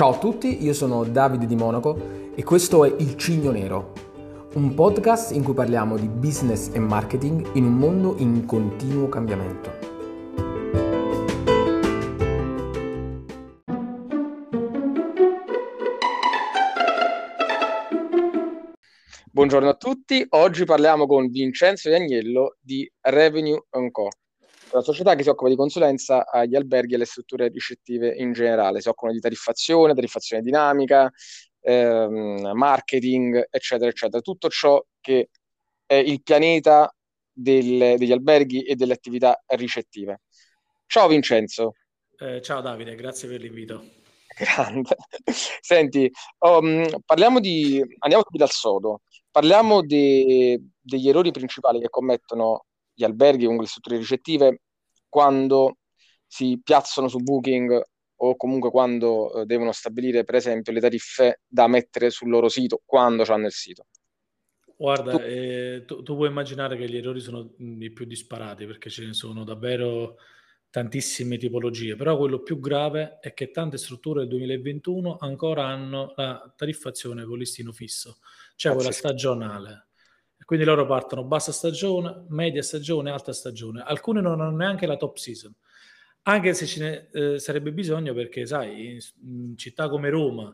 Ciao a tutti, io sono Davide di Monaco e questo è Il Cigno Nero, un podcast in cui parliamo di business e marketing in un mondo in continuo cambiamento. Buongiorno a tutti, oggi parliamo con Vincenzo Agnello di Revenue Co una società che si occupa di consulenza agli alberghi e alle strutture ricettive in generale, si occupano di tariffazione, tariffazione dinamica, ehm, marketing, eccetera, eccetera. Tutto ciò che è il pianeta del, degli alberghi e delle attività ricettive. Ciao Vincenzo. Eh, ciao Davide, grazie per l'invito. Grande. Senti, um, parliamo di, andiamo qui dal sodo, parliamo de, degli errori principali che commettono gli alberghi, comunque le strutture ricettive, quando si piazzano su Booking o comunque quando eh, devono stabilire, per esempio, le tariffe da mettere sul loro sito, quando hanno il sito. Guarda, tu... Eh, tu, tu, puoi immaginare che gli errori sono i più disparati perché ce ne sono davvero tantissime tipologie, però quello più grave è che tante strutture del 2021 ancora hanno la tariffazione con listino fisso, cioè quella stagionale. Quindi loro partono bassa stagione, media stagione, alta stagione. Alcune non hanno neanche la top season, anche se ce ne eh, sarebbe bisogno perché, sai, in, in città come Roma,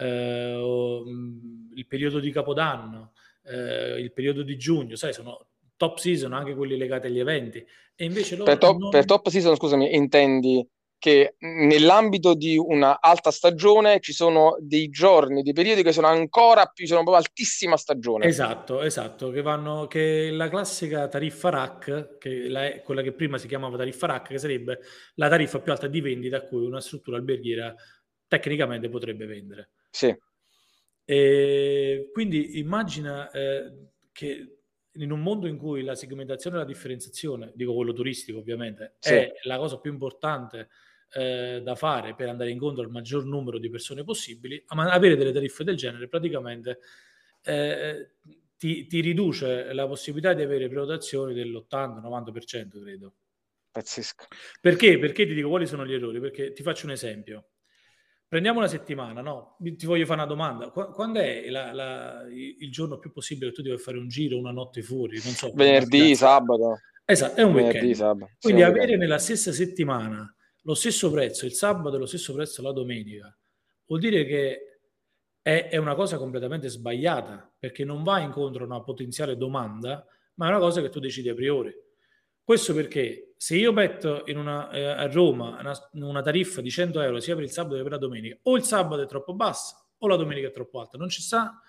eh, o, mh, il periodo di Capodanno, eh, il periodo di giugno, sai, sono top season anche quelli legati agli eventi. E invece loro per, top, non... per top season, scusami, intendi che nell'ambito di una alta stagione ci sono dei giorni, dei periodi che sono ancora più, sono proprio altissima stagione. Esatto, esatto, che vanno, che la classica tariffa RAC, che la, quella che prima si chiamava tariffa RAC, che sarebbe la tariffa più alta di vendita a cui una struttura alberghiera tecnicamente potrebbe vendere. Sì. E quindi immagina eh, che in un mondo in cui la segmentazione e la differenziazione, dico quello turistico ovviamente, sì. è la cosa più importante eh, da fare per andare incontro al maggior numero di persone possibili, ma avere delle tariffe del genere praticamente eh, ti, ti, riduce la possibilità di avere prenotazioni dell'80-90%, credo. Pazzesco. Perché? Perché ti dico quali sono gli errori? Perché ti faccio un esempio. Prendiamo una settimana, no? Ti voglio fare una domanda. Quando è la, la, il giorno più possibile che tu devi fare un giro, una notte fuori? Non so. Venerdì, sabato. Esatto, è un Venerdì, weekend. Sabato. Quindi sì, avere weekend. nella stessa settimana lo stesso prezzo il sabato e lo stesso prezzo la domenica, vuol dire che è, è, una cosa completamente sbagliata, perché non va incontro a una potenziale domanda, ma è una cosa che tu decidi a priori. Questo perché se io metto una, eh, a Roma una, una, tariffa di 100 euro sia per il sabato che per la domenica, o il sabato è troppo bassa o la domenica è troppo alta, non ci sta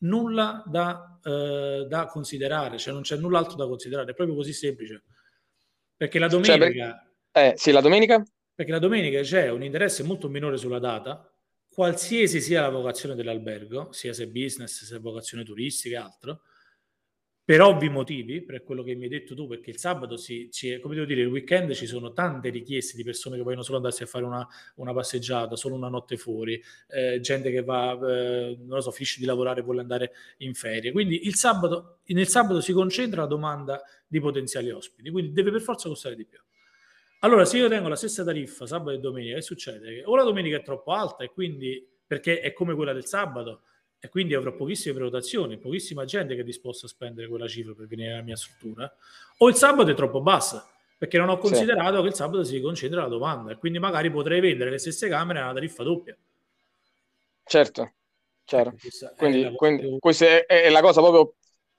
nulla da, eh, da considerare, cioè non c'è null'altro da considerare, è proprio così semplice. Perché la domenica... Cioè. Eh, sì, la domenica? Perché la domenica c'è un interesse molto minore sulla data, qualsiasi sia la vocazione dell'albergo, sia se business, sia vocazione turistica e altro, per ovvi motivi, per quello che mi hai detto tu, perché il sabato, si, ci, come devo dire, il weekend ci sono tante richieste di persone che vogliono solo andarsi a fare una, una passeggiata, solo una notte fuori, eh, gente che va, eh, non lo so, finisce di lavorare e vuole andare in ferie. Quindi il sabato, nel sabato si concentra la domanda di potenziali ospiti, quindi deve per forza costare di più. Allora, se io tengo la stessa tariffa sabato e domenica, che succede? Che o la domenica è troppo alta e quindi perché è come quella del sabato e quindi avrò pochissime prenotazioni, pochissima gente che è disposta a spendere quella cifra per venire nella mia struttura, o il sabato è troppo bassa perché non ho considerato sì. che il sabato si concentra la domanda e quindi magari potrei vendere le stesse camere a una tariffa doppia. Certo, certo. Quindi, quindi questa è, è la cosa proprio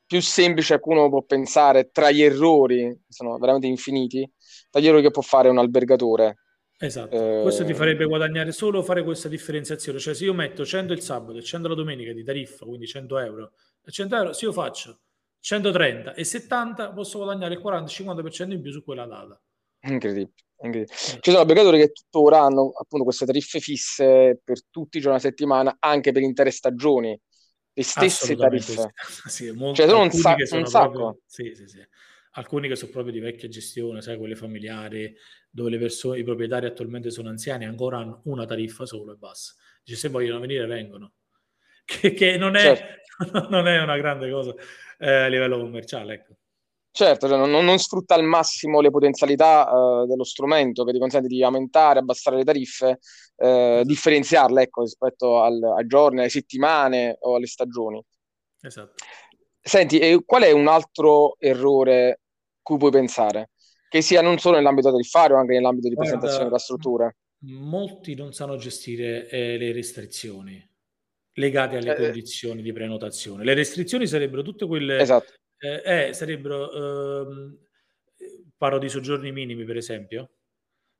più semplice a cui uno può pensare tra gli errori, sono veramente infiniti, tra gli errori che può fare un albergatore. Esatto, eh... questo ti farebbe guadagnare solo fare questa differenziazione, cioè se io metto 100 il sabato e 100 la domenica di tariffa, quindi 100 euro, e 100 euro, se io faccio 130 e 70 posso guadagnare il 40-50% in più su quella data. Incredibile. incredibile. Ci sono albergatori che tuttora hanno appunto queste tariffe fisse per tutti i giorni della settimana, anche per intere stagioni le stesse tariffe. Sì, molto, cioè, sono un, sa- sono un sacco. Proprio, sì, sì, sì. Alcuni che sono proprio di vecchia gestione, sai, quelle familiari, dove le persone, i proprietari attualmente sono anziani, ancora hanno una tariffa solo e basta. Dice, se vogliono venire, vengono. Che, che non, è, certo. non, è, una grande cosa eh, a livello commerciale, ecco. Certo, cioè non, non, sfrutta al massimo le potenzialità uh, dello strumento che ti consente di aumentare, abbassare le tariffe, uh, differenziarle ecco, rispetto al, ai giorni, alle settimane o alle stagioni. Esatto. Senti, qual è un altro errore cui puoi pensare? Che sia non solo nell'ambito tariffario, ma anche nell'ambito di Guarda, presentazione della struttura? Molti non sanno gestire eh, le restrizioni legate alle eh, condizioni di prenotazione. Le restrizioni sarebbero tutte quelle esatto eh, eh, sarebbero, ehm, parlo di soggiorni minimi per esempio.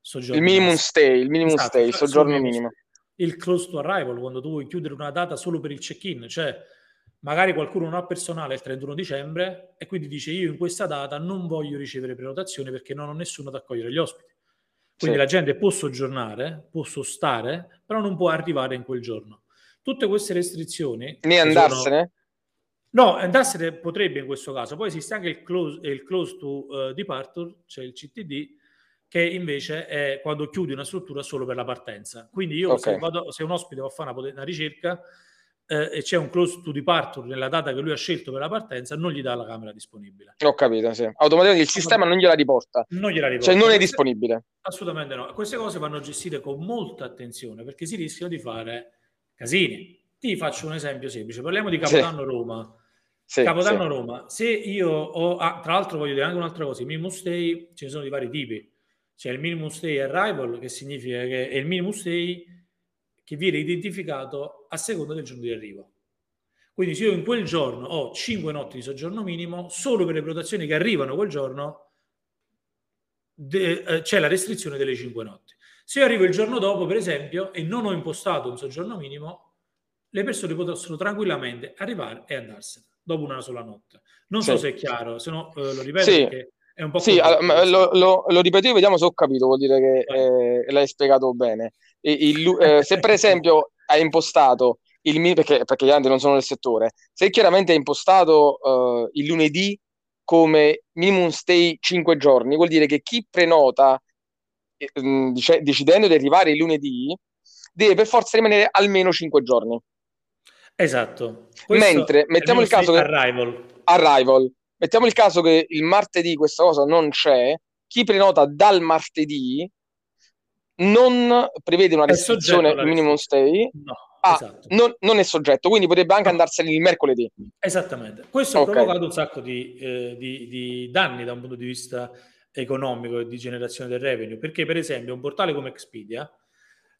Soggiorni il minimum stay, il minimum esatto, stay, il soggiorno minimo. Il close to arrival, quando tu vuoi chiudere una data solo per il check-in, cioè magari qualcuno non ha personale il 31 dicembre e quindi dice io in questa data non voglio ricevere prenotazioni perché non ho nessuno ad accogliere gli ospiti. Quindi sì. la gente può soggiornare, può sostare, però non può arrivare in quel giorno. Tutte queste restrizioni... Ne andarsene? Sono, No, andarsene potrebbe in questo caso. Poi esiste anche il close, il close to uh, departure, cioè il CTD, che invece è quando chiudi una struttura solo per la partenza. Quindi io okay. se, vado, se, un ospite va a fare una, una ricerca eh, e c'è un close to departure nella data che lui ha scelto per la partenza, non gli dà la camera disponibile. Ho capito, sì. Automaticamente il sistema non gliela riporta. Non gliela riporta. Cioè non è disponibile. Assolutamente no. Queste cose vanno gestite con molta attenzione perché si rischiano di fare casini. Ti faccio un esempio semplice. Parliamo di Capodanno sì. Roma sì, Capodanno sì. Roma. Se io ho, ah, tra l'altro voglio dire anche un'altra cosa, il minimum stay ce ne sono di vari tipi. C'è il minimum stay arrival, che significa che è il minimum stay che viene identificato a seconda del giorno di arrivo. Quindi se io in quel giorno ho 5 notti di soggiorno minimo, solo per le prenotazioni che arrivano quel giorno de- eh, c'è la restrizione delle 5 notti. Se io arrivo il giorno dopo, per esempio, e non ho impostato un soggiorno minimo, le persone possono tranquillamente arrivare e andarsene dopo una sola notte. Non sì. so se è chiaro, se no eh, lo ripeto sì. perché è un po' Sì, lo, lo, lo, ripeto vediamo se ho capito, vuol dire che eh, l'hai spiegato bene. Il, eh, se per esempio hai impostato il perché, perché gli altri non sono nel settore, se chiaramente hai impostato uh, il lunedì come minimum stay 5 giorni, vuol dire che chi prenota eh, dice, decidendo di arrivare il lunedì deve per forza rimanere almeno 5 giorni. Esatto. Questo Mentre mettiamo il caso che arrival. arrival. Mettiamo il caso che il martedì questa cosa non c'è, chi prenota dal martedì non prevede una restrizione minimum stay. No. Ah, esatto. non, non, è soggetto, quindi potrebbe anche andarsene il mercoledì. Esattamente. Questo okay. ha provocato un sacco di, eh, di, di danni da un punto di vista economico e di generazione del revenue, perché per esempio un portale come Expedia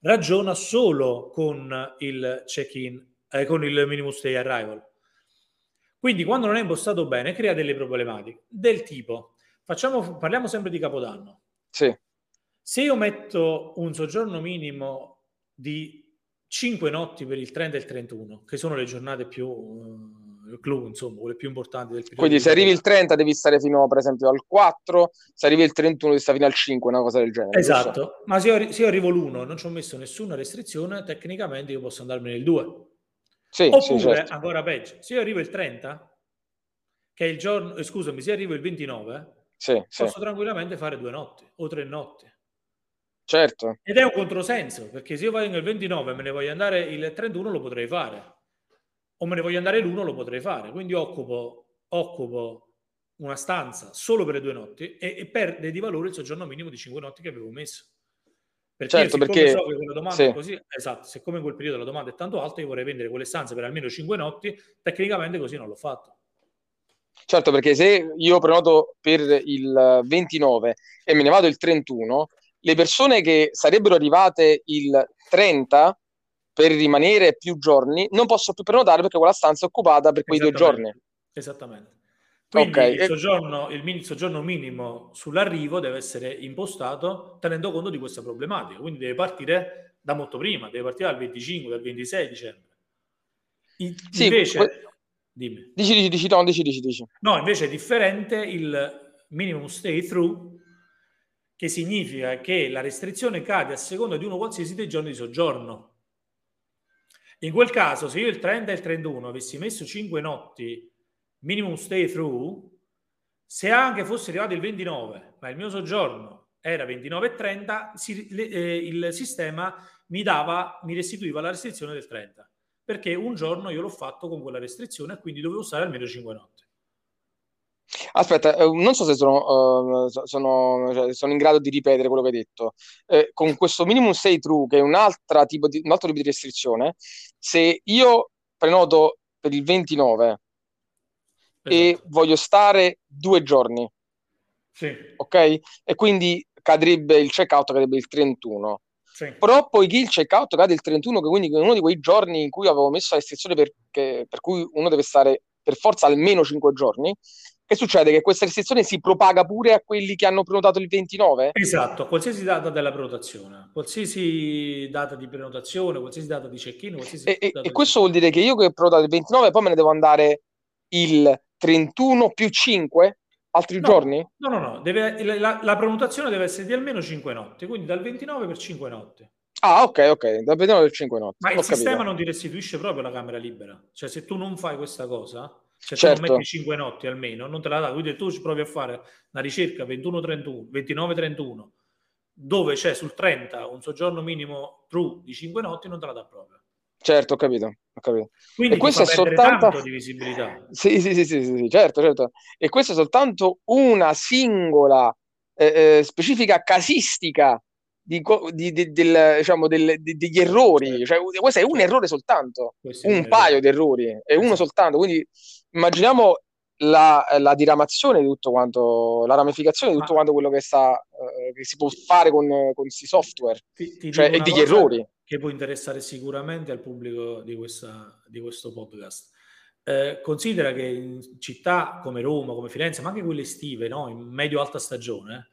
ragiona solo con il check-in eh, con il minimum stay arrival. Quindi quando non è impostato bene crea delle problematiche del tipo, facciamo, parliamo sempre di Capodanno. Sì. Se io metto un soggiorno minimo di 5 notti per il 30 e il 31, che sono le giornate più uh, clou, insomma, quelle più importanti del periodo. Quindi se arrivi il 30 devi stare fino, per esempio, al 4, se arrivi il 31 devi stare fino al 5, una cosa del genere. Esatto, giusto? ma se io, se io arrivo l'1 non ci ho messo nessuna restrizione, tecnicamente io posso andarmene il 2. Sì, Oppure, sì, certo. ancora peggio, se io arrivo il 30, che è il giorno, eh, scusami, se arrivo il 29, sì, posso sì. tranquillamente fare due notti o tre notti. Certo. Ed è un controsenso, perché se io vado nel 29 e me ne voglio andare il 31 lo potrei fare, o me ne voglio andare l'1 lo potrei fare, quindi occupo, occupo una stanza solo per le due notti e, e perde di valore il soggiorno minimo di 5 notti che avevo messo. Perché certo, perché so che quella domanda sì. è così, esatto, siccome in quel periodo la domanda è tanto alta, io vorrei vendere quelle stanze per almeno 5 notti, tecnicamente così non l'ho fatto. Certo, perché se io prenoto per il 29 e me ne vado il 31, le persone che sarebbero arrivate il 30 per rimanere più giorni non posso più prenotare perché quella stanza è occupata per quei due giorni. Esattamente. Quindi okay. il, soggiorno, il, il, soggiorno, minimo sull'arrivo deve essere impostato tenendo conto di questa problematica, quindi deve partire da molto prima, deve partire dal 25, dal 26 dicembre. In, sì, invece, que... dimmi. Dici, dici, dici, no, dici, dici, dici. No, invece è differente il minimum stay through, che significa che la restrizione cade a seconda di uno qualsiasi dei giorni di soggiorno. In quel caso, se io il 30 e il 31 avessi messo 5 notti minimum stay through, se anche fosse arrivato il 29, ma il mio soggiorno era 29,30, si, le, eh, il sistema mi dava, mi restituiva la restrizione del 30, perché un giorno io l'ho fatto con quella restrizione e quindi dovevo stare almeno 5 notti. Aspetta, eh, non so se sono, uh, sono, cioè, sono, in grado di ripetere quello che hai detto. Eh, con questo minimum stay true, che è un, tipo di, un altro tipo di restrizione, se io prenoto per il 29 esatto. e voglio stare due giorni, sì. ok? E quindi cadrebbe il checkout cadrebbe il 31. Sì. Però poiché il checkout cade il 31, che quindi è uno di quei giorni in cui avevo messo la restrizione per, per cui uno deve stare per forza almeno 5 giorni, che succede? Che questa restrizione si propaga pure a quelli che hanno prenotato il 29? Esatto, qualsiasi data della prenotazione, qualsiasi data di prenotazione, qualsiasi data di check-in. E, e, e questo vuol dire che io che ho prenotato il 29 poi me ne devo andare il 31 più 5 altri no, giorni? No, no, no, deve, la, la, prenotazione deve essere di almeno 5 notti, quindi dal 29 per 5 notti. Ah, ok, ok, dal 29 per 5 notti. Ma ho il capito. sistema non ti restituisce proprio la camera libera. Cioè, se tu non fai questa cosa, se certo. tu non metti 5 notti almeno, non te la dà. Quindi tu ci provi a fare una ricerca 21-31, 29-31, dove c'è sul 30 un soggiorno minimo true di 5 notti, non te la dà proprio. Certo, ho capito. Ho capito. Quindi e questo è soltanto di visibilità. Sì, sì, sì, sì, sì, certo, certo. E questa è soltanto una singola eh, eh, specifica casistica di, di, di, del, diciamo, del, degli errori. Cioè, questo è un errore soltanto, questo un paio di errori, è esatto. uno soltanto. Quindi immaginiamo la, la, diramazione di tutto quanto, la ramificazione di tutto Ma... quanto quello che, sta, eh, che si può fare con, con questi software ti, ti cioè, e degli errori. Che può interessare sicuramente al pubblico di, questa, di questo podcast. Eh, considera che in città come Roma, come Firenze, ma anche quelle estive, no? in medio-alta stagione,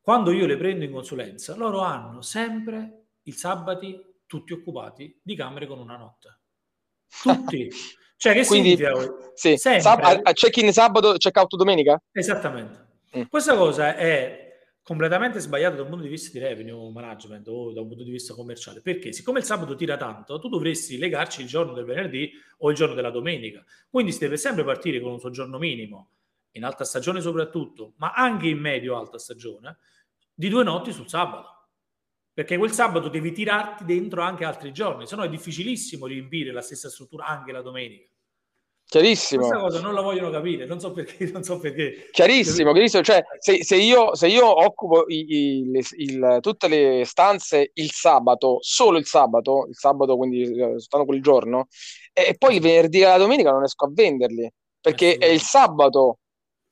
quando io le prendo in consulenza, loro hanno sempre il sabati tutti occupati di camere con una notte. Tutti. Cioè, che Quindi, significa? Sì. Sab- check-in sabato, check-out domenica? Esattamente. Mm. Questa cosa è completamente sbagliata da un punto di vista di revenue management o da un punto di vista commerciale, perché siccome il sabato tira tanto, tu dovresti legarci il giorno del venerdì o il giorno della domenica. Quindi si deve sempre partire con un soggiorno minimo, in alta stagione soprattutto, ma anche in medio alta stagione, di due notti sul sabato perché quel sabato devi tirarti dentro anche altri giorni, se no è difficilissimo riempire la stessa struttura anche la domenica. Chiarissimo. Questa cosa non la vogliono capire, non so perché. Non so perché. Chiarissimo, chiarissimo. Cioè, se, se, io, se io occupo i, i, le, il, tutte le stanze il sabato, solo il sabato, il sabato quindi eh, soltanto quel giorno, e poi il venerdì e la domenica non riesco a venderli, perché è il sabato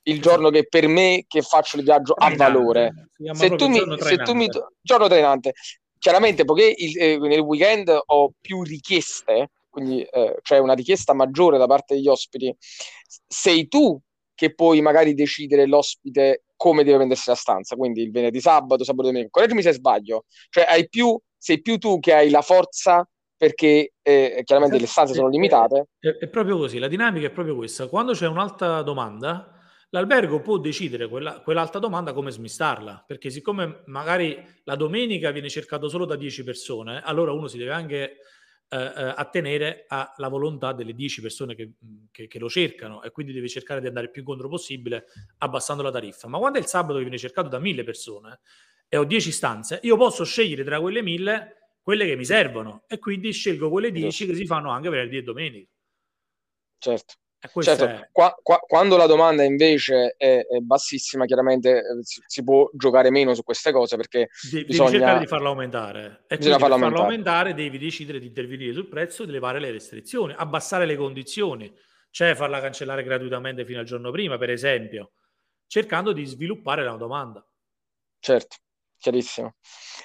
il giorno che per me che faccio il viaggio ha valore. Se tu, mi, se tu mi giorno trainante, chiaramente poiché il, eh, nel weekend ho più richieste, quindi eh, c'è una richiesta maggiore da parte degli ospiti, sei tu che puoi magari decidere l'ospite come deve vendersi la stanza, quindi il venerdì, sabato, sabato, domenica. Correggimi se sbaglio, cioè hai più, sei più tu che hai la forza perché eh, chiaramente le stanze sono limitate. È, è, proprio così, la dinamica è proprio questa. Quando c'è un'alta domanda, l'albergo può decidere quella, quell'alta domanda come smistarla, perché siccome magari la domenica viene cercato solo da 10 persone, allora uno si deve anche eh, eh attenere alla volontà delle 10 persone che, che, che, lo cercano e quindi deve cercare di andare più incontro possibile abbassando la tariffa. Ma quando è il sabato che viene cercato da 1000 persone e ho 10 stanze, io posso scegliere tra quelle 1000 quelle che mi servono e quindi scelgo quelle 10 che si fanno anche venerdì e domenica. Certo. Certo, è... qua, qua, quando la domanda invece è, è bassissima, chiaramente eh, si, si, può giocare meno su queste cose perché De- bisogna... devi cercare di farla aumentare. E bisogna farla aumentare. farla aumentare devi decidere di intervenire sul prezzo, di levare le restrizioni, abbassare le condizioni, cioè farla cancellare gratuitamente fino al giorno prima, per esempio, cercando di sviluppare la domanda. Certo, chiarissimo.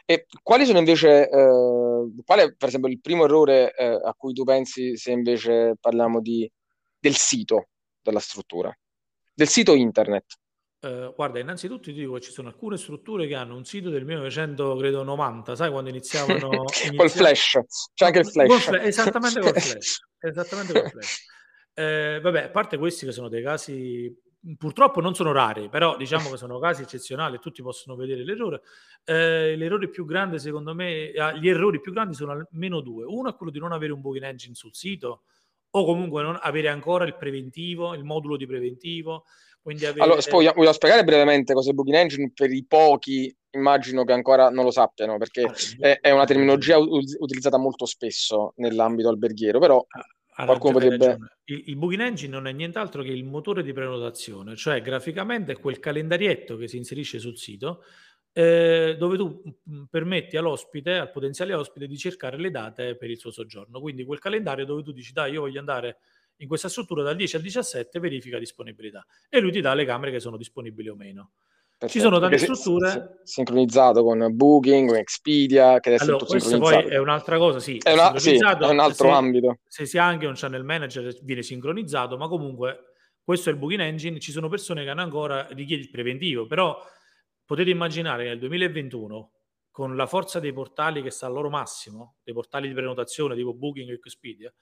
E quali sono invece, eh, qual è per esempio il primo errore eh, a cui tu pensi se invece parliamo di del sito della struttura, del sito internet. Uh, guarda, innanzitutto ti dico che ci sono alcune strutture che hanno un sito del 1990, sai quando iniziavano... iniziavano... col flash, c'è anche il flash. flash esattamente col flash. esattamente col flash. Eh, vabbè, a parte questi che sono dei casi, purtroppo non sono rari, però diciamo che sono casi eccezionali, tutti possono vedere l'errore. Eh, l'errore più grande, secondo me, ah, gli errori più grandi sono almeno due. Uno è quello di non avere un booking engine sul sito, o comunque non avere ancora il preventivo, il modulo di preventivo. Quindi avere... Allora, voglio, voglio spiegare brevemente cos'è Booking Engine per i pochi, immagino che ancora non lo sappiano, perché ah, è, è, una terminologia utilizzata molto spesso nell'ambito alberghiero, però... Qualcuno potrebbe... Il, il, booking engine non è nient'altro che il motore di prenotazione, cioè graficamente è quel calendarietto che si inserisce sul sito eh, dove tu mh, permetti all'ospite, al potenziale ospite, di cercare le date per il suo soggiorno. Quindi quel calendario dove tu dici, dai, io voglio andare in questa struttura dal 10 al 17, verifica disponibilità e lui ti dà le camere che sono disponibili o meno. Perfetto. Ci sono tante strutture. Sincronizzato con Booking, con Expedia, che adesso allora, è tutto poi è un'altra cosa, sì. È, una, sì, è un altro se, ambito. Se si ha anche un channel manager viene sincronizzato, ma comunque questo è il Booking Engine. Ci sono persone che hanno ancora richiede il preventivo, però potete immaginare che nel 2021 con la forza dei portali che sta al loro massimo, dei portali di prenotazione tipo Booking e Expedia,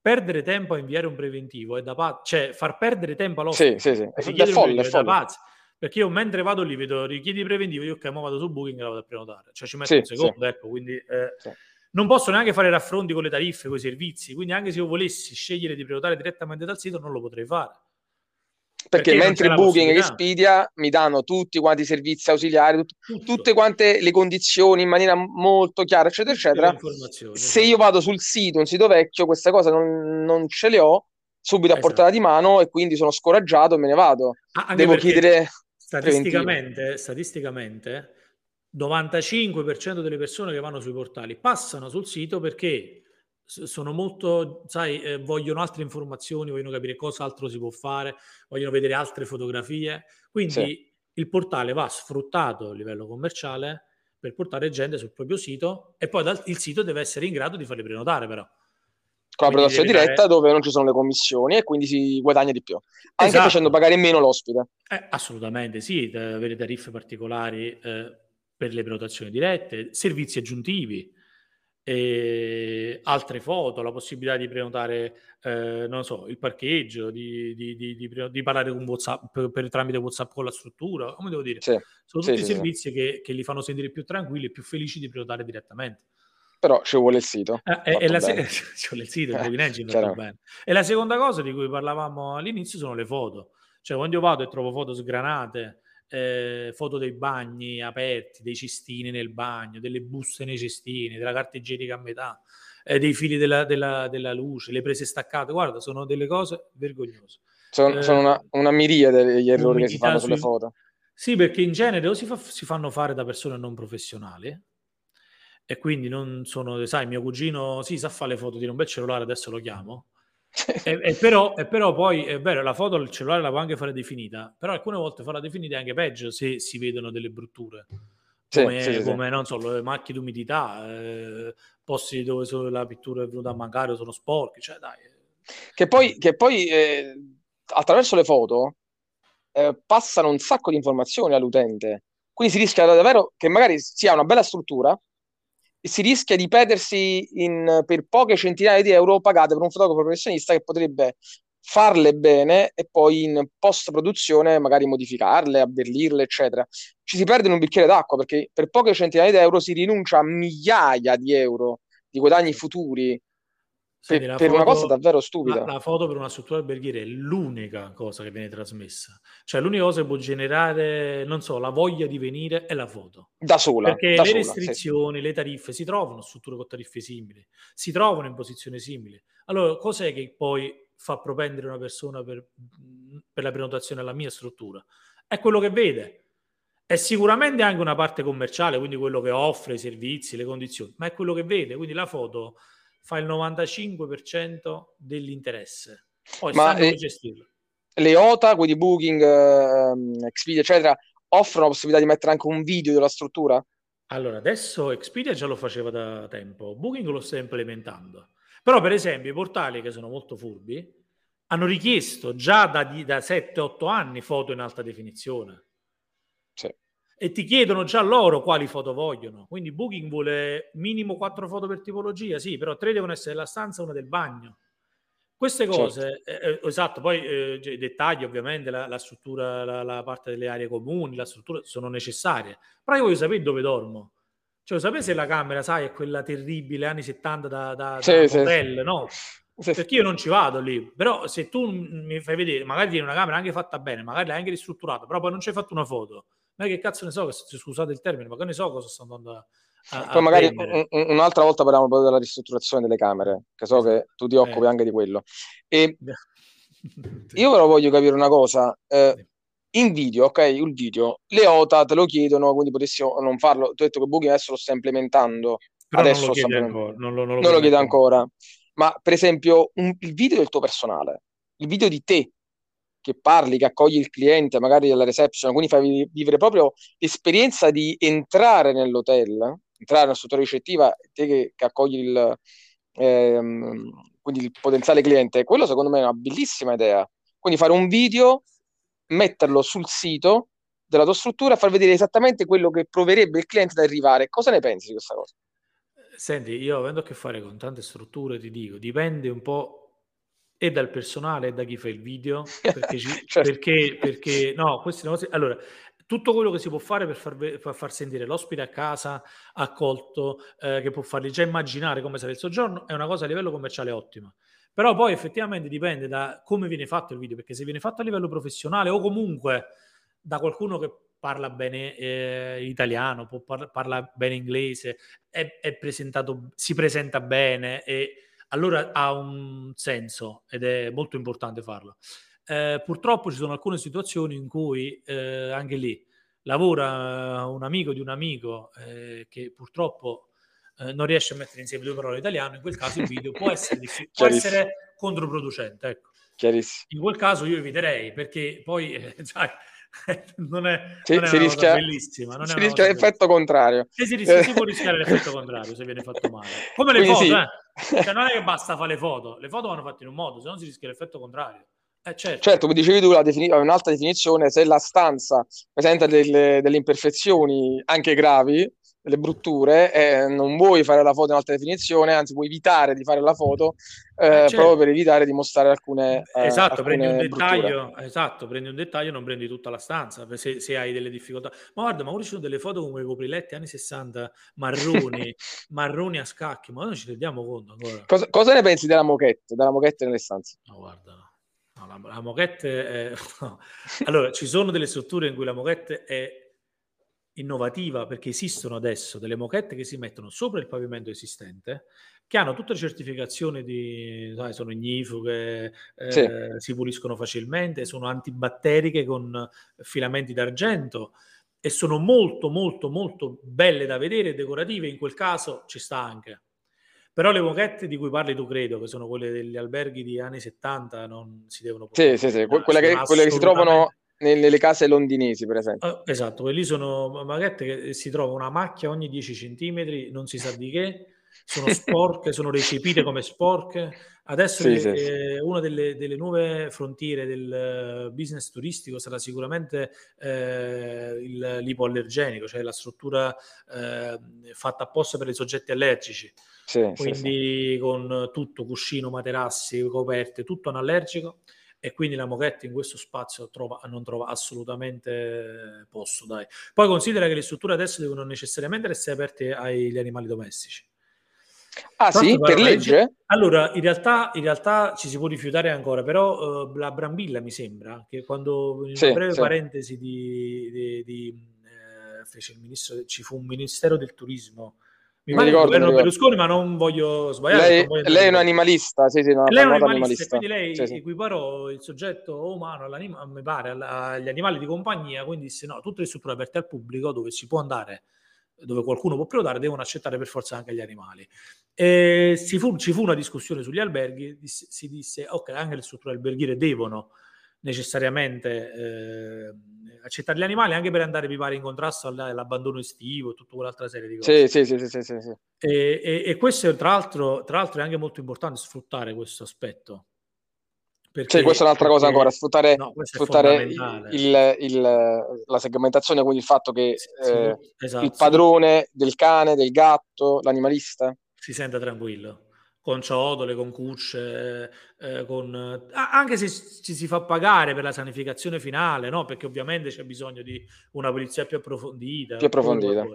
perdere tempo a inviare un preventivo è da pazzi, cioè far perdere tempo all'ospite sì, sì, sì. è folle, è folle. da pazzi. Perché io mentre vado lì vedo richiedi preventivo, io ok, mo vado su Booking e la vado a prenotare. Cioè ci metto sì, un secondo, sì. ecco, quindi eh, sì. non posso neanche fare raffronti con le tariffe, con i servizi, quindi anche se io volessi scegliere di prenotare direttamente dal sito non lo potrei fare. Perché, perché mentre Booking e Expedia mi danno tutti quanti i servizi ausiliari, tut- tutte quante le condizioni in maniera molto chiara, eccetera, eccetera. Se io vado sul sito, un sito vecchio, queste cose non, non ce le ho subito a esatto. portata di mano e quindi sono scoraggiato e me ne vado. Ah, Devo chiedere statisticamente, statisticamente 95% delle persone che vanno sui portali passano sul sito perché sono molto, sai, eh, vogliono altre informazioni, vogliono capire cosa altro si può fare, vogliono vedere altre fotografie. Quindi sì. il portale va sfruttato a livello commerciale per portare gente sul proprio sito e poi dal, il sito deve essere in grado di farli prenotare però. Con la prenotazione diretta dare... dove non ci sono le commissioni e quindi si guadagna di più, anche esatto. facendo pagare meno l'ospite. Eh, assolutamente sì, avere tariffe particolari eh, per le prenotazioni dirette, servizi aggiuntivi e altre foto, la possibilità di prenotare, eh, non so, il parcheggio, di, di, di, di parlare con WhatsApp per, per, tramite WhatsApp con la struttura, come devo dire, sì, sono tutti sì, servizi sì. Che, che, li fanno sentire più tranquilli e più felici di prenotare direttamente. Però ci vuole il sito. Eh, e, la se- ci vuole il sito, eh, bene. E la seconda cosa di cui parlavamo all'inizio sono le foto. Cioè, quando io vado e trovo foto sgranate, eh, foto dei bagni aperti, dei cestini nel bagno, delle buste nei cestini, della carta igienica a metà, eh, dei fili della, della, della, luce, le prese staccate. Guarda, sono delle cose vergognose. Sono, eh, sono una, una, miriade degli errori che si fanno sulle foto. Sì, perché in genere o si, fa, si fanno fare da persone non professionali e quindi non sono, sai, mio cugino sì, sa fare le foto, di un bel cellulare, adesso lo chiamo e, e, però, e, però, poi è vero, la foto il cellulare la può anche fare definita, però alcune volte farla definita è anche peggio se si vedono delle brutture. Come, sì, sì, come sì. non so, le macchie d'umidità, eh, posti dove la pittura è venuta a mancare sono sporchi, cioè dai. Che poi, che poi eh, attraverso le foto eh, passano un sacco di informazioni all'utente, quindi si rischia davvero che magari sia una bella struttura, si rischia di perdersi in, per poche centinaia di euro pagate per un fotografo professionista che potrebbe farle bene e poi in post produzione magari modificarle, abbellirle, eccetera. Ci si perde in un bicchiere d'acqua perché per poche centinaia di euro si rinuncia a migliaia di euro di guadagni futuri per, per foto, una cosa davvero stupida. La, la, foto per una struttura alberghiera è l'unica cosa che viene trasmessa. Cioè l'unica cosa che può generare, non so, la voglia di venire è la foto. Da sola. Perché da le sola, restrizioni, sì. le tariffe si trovano strutture con tariffe simili, si trovano in posizione simile. Allora, cos'è che poi fa propendere una persona per, per la prenotazione alla mia struttura? È quello che vede. È sicuramente anche una parte commerciale, quindi quello che offre i servizi, le condizioni, ma è quello che vede. Quindi la foto fa il 95% dell'interesse. Poi Ma eh, gestirlo. Le OTA, quindi Booking, eh, Expedia, eccetera, offrono la possibilità di mettere anche un video della struttura? Allora, adesso Expedia già lo faceva da tempo, Booking lo sta implementando. Però, per esempio, i portali che sono molto furbi hanno richiesto già da, da 7-8 anni foto in alta definizione e ti chiedono già loro quali foto vogliono. Quindi Booking vuole minimo quattro foto per tipologia, sì, però tre devono essere della stanza e una del bagno. Queste cose, certo. eh, eh esatto, poi eh, i dettagli ovviamente, la, la struttura, la, la, parte delle aree comuni, la struttura sono necessarie, però io voglio sapere dove dormo. Cioè, sapere se la camera, sai, è quella terribile anni 70 da, da, sì, da sì, hotel, sì. no? Perché io non ci vado lì, però se tu mi fai vedere, magari tieni una camera anche fatta bene, magari l'hai anche ristrutturata, però poi non ci hai fatto una foto, ma che cazzo ne so, scusate il termine, ma che ne so cosa sto andando a, a, Poi magari un, un'altra volta parliamo proprio della ristrutturazione delle camere, che so che tu ti occupi eh. anche di quello. E io però voglio capire una cosa. Eh, in video, ok, il video, le OTA te lo chiedono, quindi potessi non farlo. Tu hai detto che Booking adesso lo sta implementando. Però adesso non lo chiede ancora. Non lo, non lo, non lo chiede ancora. Ma per esempio, un, il video del tuo personale, il video di te che parli, che accogli il cliente, magari alla reception, quindi fai vivere proprio l'esperienza di entrare nell'hotel, entrare nella struttura ricettiva, te che, che accogli il, ehm, quindi il potenziale cliente, quello secondo me è una bellissima idea. Quindi fare un video, metterlo sul sito della tua struttura, far vedere esattamente quello che proverebbe il cliente ad arrivare. Cosa ne pensi di questa cosa? Senti, io avendo a che fare con tante strutture, ti dico, dipende un po' e dal personale e da chi fa il video, perché, ci, certo. perché, perché no, queste cose, allora, tutto quello che si può fare per far, per far sentire l'ospite a casa accolto, eh, che può fargli già immaginare come sarà il soggiorno, è una cosa a livello commerciale ottima. Però poi effettivamente dipende da come viene fatto il video, perché se viene fatto a livello professionale o comunque da qualcuno che parla bene eh, italiano, par- parla bene inglese, è, è presentato, si presenta bene e allora ha un senso ed è molto importante farlo. Eh, purtroppo ci sono alcune situazioni in cui eh, anche lì lavora un amico di un amico eh, che purtroppo eh, non riesce a mettere insieme due parole italiane, in quel caso il video può essere, diffi- può essere controproducente. Ecco. In quel caso io eviterei perché poi eh, sai, non è, sì, non è si una rischia, bellissima. Non si rischia l'effetto contrario. Sì, si, rischia, si può rischiare l'effetto contrario se viene fatto male. Come le Quindi foto, sì. eh? Cioè, non è che basta fare le foto, le foto vanno fatte in un modo, se no si rischia l'effetto contrario. Eh, certo. certo, come dicevi tu, la defini- un'altra definizione, se la stanza presenta delle, delle imperfezioni anche gravi, delle brutture, eh, non vuoi fare la foto in alta definizione, anzi vuoi evitare di fare la foto eh, eh, certo. proprio per evitare di mostrare alcune eh, Esatto, alcune prendi un dettaglio, esatto, prendi un dettaglio, non prendi tutta la stanza, se, se hai delle difficoltà. Ma guarda, ma ora ci sono delle foto come i copriletti anni 60, marroni, marroni a scacchi, ma noi ci rendiamo conto ancora. Cosa, cosa ne pensi della moquette, della moquette nelle stanze? No, guarda, no. la, la moquette è... Allora, ci sono delle strutture in cui la moquette è innovativa perché esistono adesso delle moquette che si mettono sopra il pavimento esistente che hanno tutte le certificazioni di sai, sono ignifughe, eh, sì. si puliscono facilmente, sono antibatteriche con filamenti d'argento e sono molto molto molto belle da vedere decorative, in quel caso ci sta anche. Però le moquette di cui parli tu credo, che sono quelle degli alberghi di anni 70, non si devono... Sì, sì, sì, quelle che, quelle che si trovano nelle case londinesi, per esempio. Uh, esatto, lì sono maghette che si trova una macchia ogni 10 centimetri, non si sa di che, sono sporche, sono recepite come sporche. Adesso sì, le, sì. Eh, una delle, delle, nuove frontiere del business turistico sarà sicuramente eh, il, l'ipoallergenico, cioè la struttura eh, fatta apposta per i soggetti allergici. Sì, Quindi con tutto, cuscino, materassi, coperte, tutto anallergico e quindi la moquette in questo spazio trova, non trova assolutamente posto. Dai. Poi considera che le strutture adesso devono necessariamente essere aperte agli animali domestici. Ah Tanto sì, per legge? Allora, in realtà, in realtà, ci si può rifiutare ancora, però uh, la Brambilla mi sembra che quando in sì, una breve sì. parentesi di, di, di eh, fece il ministro, ci fu un ministero del turismo mi, mi ricordo, governo Berlusconi, ma non voglio sbagliare. Lei, voglio lei è un animalista, sì, sì, no, lei è un animalista, animalista. quindi lei sì, sì. equiparò il soggetto umano mi pare, agli animali di compagnia, quindi disse no, tutte le strutture aperte al pubblico dove si può andare, dove qualcuno può prenotare, devono accettare per forza anche gli animali. E fu, ci fu una discussione sugli alberghi, si disse ok, anche le strutture alberghiere devono necessariamente eh, accettare gli animali anche per andare mi pare in contrasto all'abbandono estivo e tutta quell'altra serie di cose. Sì, sì, sì, sì, sì, sì. E, e, e, questo tra l'altro, tra l'altro è anche molto importante sfruttare questo aspetto. Perché, sì, questa è un'altra cosa ancora, sfruttare, no, sfruttare il, il, la segmentazione, quindi il fatto che sì, eh, esatto, il padrone del cane, del gatto, l'animalista si senta tranquillo con ciotole, con cucce, eh, con... anche se ci si fa pagare per la sanificazione finale, no? perché ovviamente c'è bisogno di una pulizia più approfondita. Più approfondita.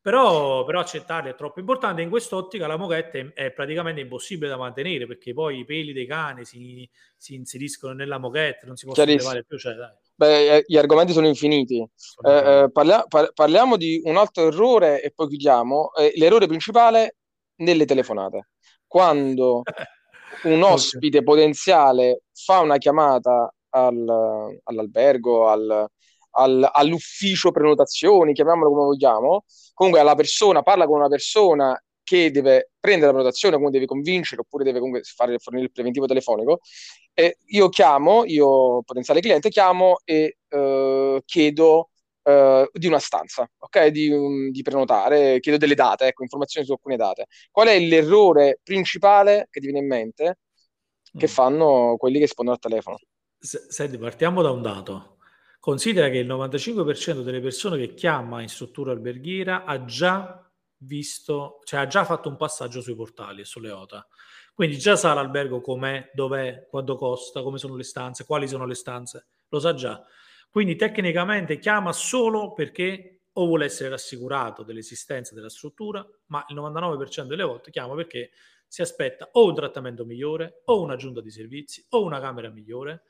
Però, però accettarli è troppo importante. In quest'ottica la moquette è praticamente impossibile da mantenere perché poi i peli dei cani si, si inseriscono nella moquette, non si possono levare più. Cioè, Beh, gli argomenti sono infiniti. Sono eh, eh, parlia- par- parliamo di un altro errore e poi chiudiamo. Eh, l'errore principale nelle telefonate. Quando un ospite okay. potenziale fa una chiamata al, all'albergo, al, al, all'ufficio prenotazioni, chiamiamolo come vogliamo, comunque alla persona, parla con una persona che deve prendere la prenotazione, comunque deve convincere oppure deve comunque fare fornire il preventivo telefonico, e io chiamo, io potenziale cliente, chiamo e eh, chiedo eh, di una stanza, ok? Di, um, di, prenotare, chiedo delle date, ecco, informazioni su alcune date. Qual è l'errore principale che ti viene in mente che mm. fanno quelli che rispondono al telefono? Senti, partiamo da un dato. Considera che il 95% delle persone che chiama in struttura alberghiera ha già visto, cioè ha già fatto un passaggio sui portali e sulle OTA. Quindi già sa l'albergo com'è, dov'è, quanto costa, come sono le stanze, quali sono le stanze, lo sa già. Quindi tecnicamente chiama solo perché o vuole essere rassicurato dell'esistenza della struttura, ma il 99% delle volte chiama perché si aspetta o un trattamento migliore, o un'aggiunta di servizi, o una camera migliore,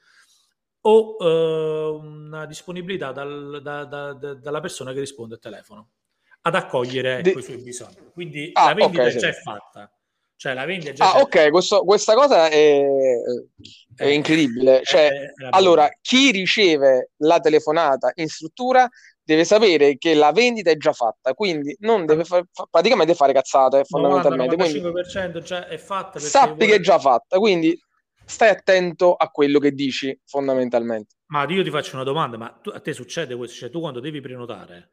o eh, una disponibilità dal, da, da, da, dalla persona che risponde al telefono ad accogliere De... i suoi bisogni. Quindi ah, la vendita okay, già sì. è fatta. Cioè, la vendita già ah, ok, questo, questa cosa è, è eh, incredibile. Cioè, è allora, chi riceve la telefonata in struttura deve sapere che la vendita è già fatta, quindi non deve fa- praticamente fare cazzate fondamentalmente. 95% già è fatta. Sappi vuole... che è già fatta, quindi stai attento a quello che dici fondamentalmente. Ma io ti faccio una domanda, ma tu, a te succede questo? Cioè, tu quando devi prenotare,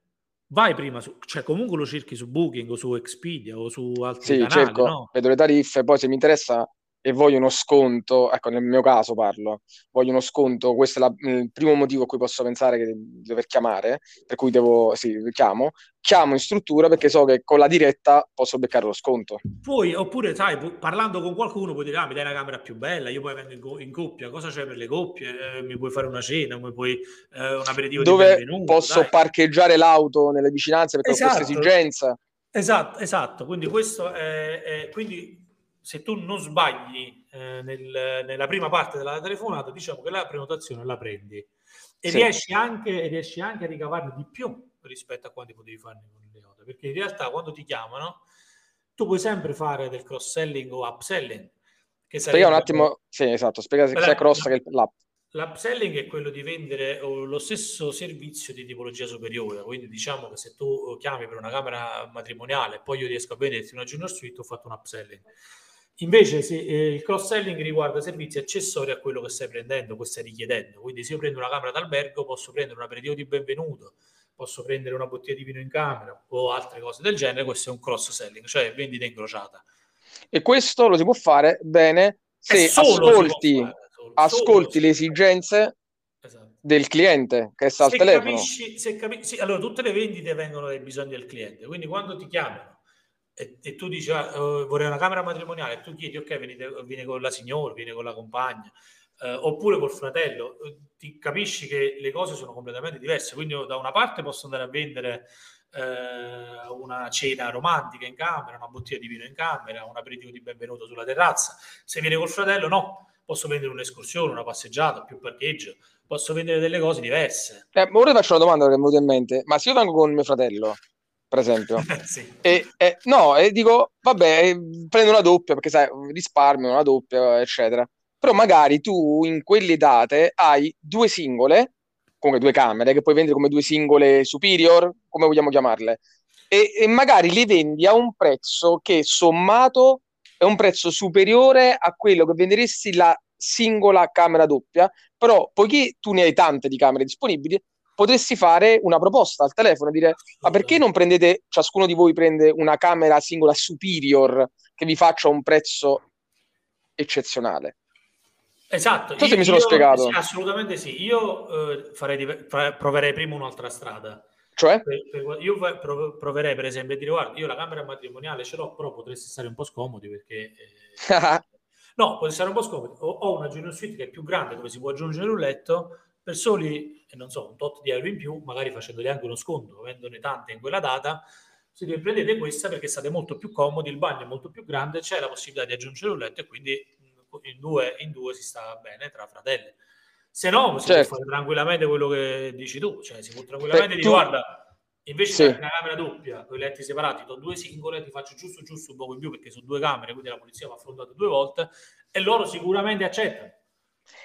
vai prima su, cioè comunque lo cerchi su Booking o su Expedia o su altri sì, canali, cerco, no? vedo le tariffe, poi se mi interessa e voglio uno sconto, ecco nel mio caso parlo, voglio uno sconto, questo è la, il primo motivo a cui posso pensare che di dover chiamare, per cui devo, sì, chiamo, chiamo in struttura perché so che con la diretta posso beccare lo sconto. Poi, oppure, sai, parlando con qualcuno puoi dire, ah, mi dai una camera più bella, io poi vengo in, in coppia, cosa c'è per le coppie? Eh, mi puoi fare una cena, mi puoi eh, un aperitivo Dove posso dai. parcheggiare l'auto nelle vicinanze perché esatto. ho questa esigenza. Esatto, esatto, quindi questo è, è quindi se tu non sbagli eh, nel, nella prima parte della telefonata, diciamo che la prenotazione la prendi e sì. riesci, anche, riesci anche a ricavarne di più rispetto a quanti potevi farne con le note, perché in realtà quando ti chiamano tu puoi sempre fare del cross-selling o upselling. Che spiega un attimo, sì esatto, spiega se c'è cross che l'app. L'upselling è quello di vendere lo stesso servizio di tipologia superiore, quindi diciamo che se tu chiami per una camera matrimoniale poi io riesco a venderti una Junior Suite, ho fatto un upselling. Invece se, eh, il cross-selling riguarda servizi accessori a quello che stai prendendo, che stai richiedendo. Quindi se io prendo una camera d'albergo posso prendere un aperitivo di benvenuto, posso prendere una bottiglia di vino in camera o altre cose del genere. Questo è un cross-selling, cioè vendita incrociata. E questo lo si può fare bene se ascolti, fare, solo, ascolti solo le esigenze esatto. del cliente che sta se al telefono. Capisci, se capisci, sì, allora tutte le vendite vengono dai bisogni del cliente, quindi quando ti chiamano e, e tu dici oh, vorrei una camera matrimoniale e tu chiedi ok venite, vieni con la signora, vieni con la compagna eh, oppure col fratello, ti capisci che le cose sono completamente diverse. Quindi da una parte posso andare a vendere eh, una cena romantica in camera, una bottiglia di vino in camera, un aperitivo di benvenuto sulla terrazza. Se viene col fratello, no, posso vendere un'escursione, una passeggiata, più parcheggio, posso vendere delle cose diverse. Eh, ora ti faccio una domanda che mi è venuta in mente, ma se io vengo con mio fratello per esempio. sì. e, e, no, e dico, vabbè, eh, prendo una doppia perché sai, risparmio una doppia, eccetera. Però magari tu in quelle date hai due singole, come due camere, che puoi vendere come due singole superior, come vogliamo chiamarle, e, e magari le vendi a un prezzo che sommato è un prezzo superiore a quello che venderesti la singola camera doppia, però poiché tu ne hai tante di camere disponibili, potresti fare una proposta al telefono e dire ma perché non prendete, ciascuno di voi prende una camera singola superior che vi faccia un prezzo eccezionale. Esatto. So se mi sono io, spiegato. Sì, assolutamente sì. Io eh, farei, proverei prima un'altra strada. Cioè? Io proverei per esempio a dire guarda, io la camera matrimoniale ce l'ho, però potresti stare un po' scomodi perché... Eh, no, potresti stare un po' scomodi. Ho, ho una Junior Suite che è più grande dove si può aggiungere un letto per soli, non so, un tot di euro in più, magari facendogli anche uno sconto, avendone tante in quella data, se vi prendete questa perché state molto più comodi, il bagno è molto più grande, c'è la possibilità di aggiungere un letto e quindi in due, in due si sta bene tra fratelli. Se no, si certo. può fare tranquillamente quello che dici tu, cioè si può tranquillamente dire, tu... guarda, invece sì. una camera doppia, con i letti separati, do due singole, ti faccio giusto giusto un po' in più perché sono due camere, quindi la polizia va affrontata due volte e loro sicuramente accettano.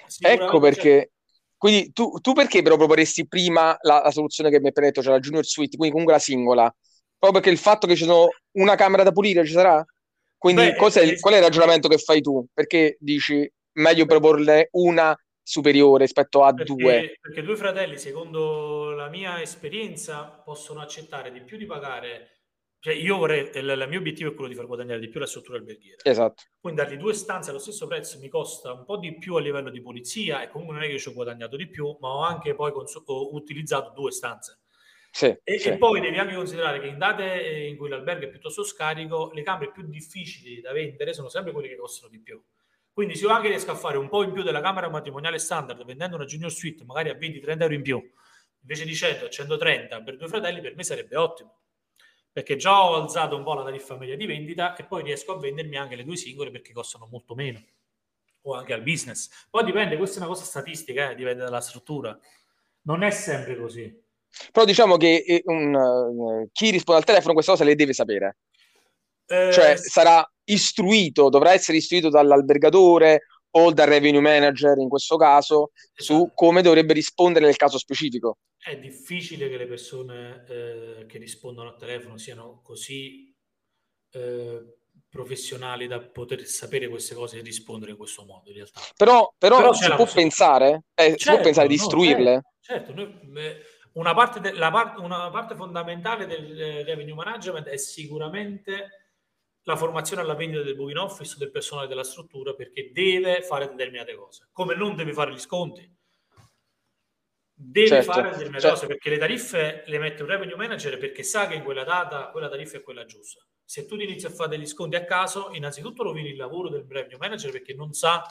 Sicuramente ecco perché... Accettano. Quindi tu, tu, perché però proporresti prima la, la soluzione che mi hai detto, cioè la Junior Suite, quindi comunque la singola? Proprio perché il fatto che ci sono una camera da pulire ci sarà? Quindi Beh, il, qual è il ragionamento che fai tu? Perché dici meglio proporle una superiore rispetto a perché, due? Perché due fratelli, secondo la mia esperienza, possono accettare di più di pagare cioè io vorrei, il, il, mio obiettivo è quello di far guadagnare di più la struttura alberghiera. Esatto. Quindi dargli due stanze allo stesso prezzo mi costa un po' di più a livello di pulizia e comunque non è che ci ho guadagnato di più, ma ho anche poi cons- ho utilizzato due stanze. Sì, e, sì. e, poi devi anche considerare che in date in cui l'albergo è piuttosto scarico, le camere più difficili da vendere sono sempre quelle che costano di più. Quindi se io anche riesco a fare un po' in più della camera matrimoniale standard vendendo una junior suite magari a 20-30 euro in più, invece di 100 130 per due fratelli, per me sarebbe ottimo perché già ho alzato un po' la tariffa media di vendita e poi riesco a vendermi anche le due singole perché costano molto meno o anche al business. Poi dipende, questa è una cosa statistica, eh, dipende dalla struttura. Non è sempre così. Però diciamo che eh, un, uh, chi risponde al telefono questa cosa le deve sapere. Eh, cioè sarà istruito, dovrà essere istruito dall'albergatore o dal revenue manager in questo caso esatto. su come dovrebbe rispondere nel caso specifico è difficile che le persone eh, che rispondono al telefono siano così eh, professionali da poter sapere queste cose e rispondere in questo modo in realtà. Però, però, però si, può pensare, eh, certo, si può certo, pensare di istruirle? No, certo, certo. Noi, una, parte de, part, una parte fondamentale del eh, revenue management è sicuramente la formazione alla vendita del booking office del personale della struttura perché deve fare determinate cose, come non deve fare gli sconti deve certo, fare determinate certo. cose perché le tariffe le mette un revenue manager perché sa che in quella data quella tariffa è quella giusta. Se tu inizi a fare degli sconti a caso, innanzitutto rovini il lavoro del revenue manager perché non sa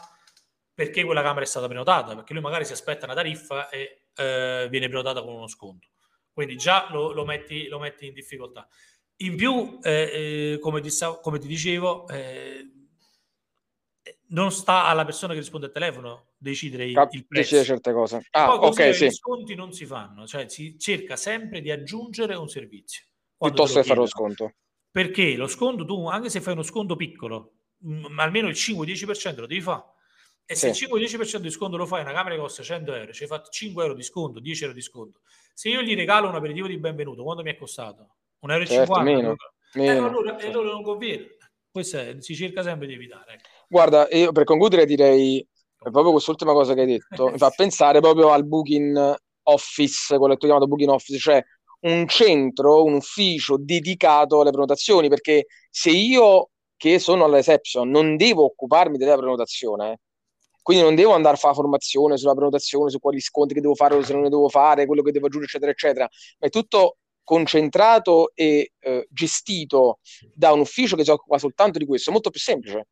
perché quella camera è stata prenotata, perché lui magari si aspetta una tariffa e eh, viene prenotata con uno sconto. Quindi già lo, lo, metti, lo metti, in difficoltà. In più, eh, eh, come, ti, come, ti, dicevo, eh, non sta alla persona che risponde al telefono decidere il, il prezzo. Decidere certe cose. Ah, poi ok, sì. Gli sconti non si fanno, cioè si cerca sempre di aggiungere un servizio. Piuttosto che fare lo sconto. Perché lo sconto tu, anche se fai uno sconto piccolo, m- mm, almeno il 5-10% lo devi fare. E se sì. il 5-10% di sconto lo fai, una camera che costa 100 euro, ci hai fatto 5 euro di sconto, 10 euro di sconto. Se io gli regalo un aperitivo di benvenuto, quanto mi è costato? 1,50 euro? Certo, meno, meno. Eh, allora, certo. allora non conviene. Questo è, si cerca sempre di evitare. Ecco. Guarda, io per concludere direi proprio quest'ultima cosa che hai detto, mi fa pensare proprio al booking office, quello che tu chiamato booking office, cioè un centro, un ufficio dedicato alle prenotazioni, perché se io che sono alla reception non devo occuparmi della prenotazione, quindi non devo andare a fare formazione sulla prenotazione, su quali sconti che devo fare o se non ne devo fare, quello che devo aggiungere, eccetera, eccetera, ma è tutto concentrato e eh, gestito da un ufficio che si occupa soltanto di questo, è molto più semplice.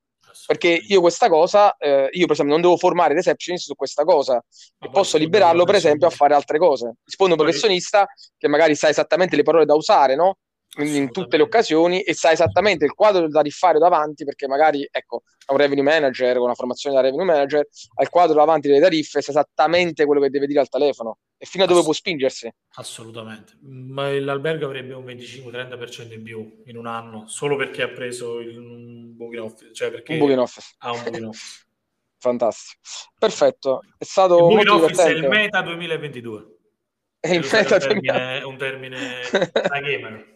Perché io questa cosa, eh, io per esempio non devo formare receptionist su questa cosa e posso liberarlo per esempio a fare altre cose. Rispondo a un professionista che magari sa esattamente le parole da usare, no? in tutte le occasioni e sa esattamente il quadro da rifare davanti perché magari ecco un revenue manager con una formazione da revenue manager ha il quadro davanti delle tariffe sa esattamente quello che deve dire al telefono e fino a dove Ass- può spingersi? Assolutamente. Ma l'albergo avrebbe un 25-30% in più in un anno solo perché ha preso il, un booking office cioè perché un booking office. ha un booking office. Fantastico. Perfetto. È stato il booking office è il meta 2022 è il meta un termine, un termine da gamer.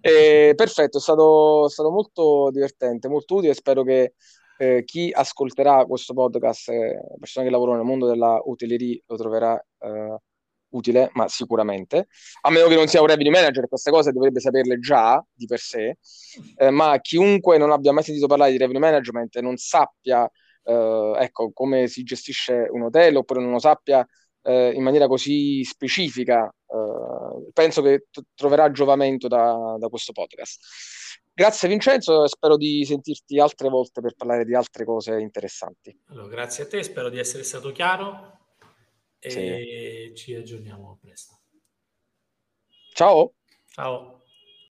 Eh, perfetto, è stato, è stato, molto divertente, molto utile. Spero che eh, chi ascolterà questo podcast, eh, persone che lavorano nel mondo della hotelleria, lo troverà eh, utile, ma sicuramente. A meno che non sia un revenue manager, queste cose dovrebbe saperle già di per sé. Eh, ma chiunque non abbia mai sentito parlare di revenue management e non sappia ecco, come si gestisce un hotel oppure non lo sappia in maniera così specifica, eh, penso che t- troverà giovamento da, da, questo podcast. Grazie Vincenzo, spero di sentirti altre volte per parlare di altre cose interessanti. Allora, grazie a te, spero di essere stato chiaro e sì. ci aggiorniamo presto. Ciao. Ciao.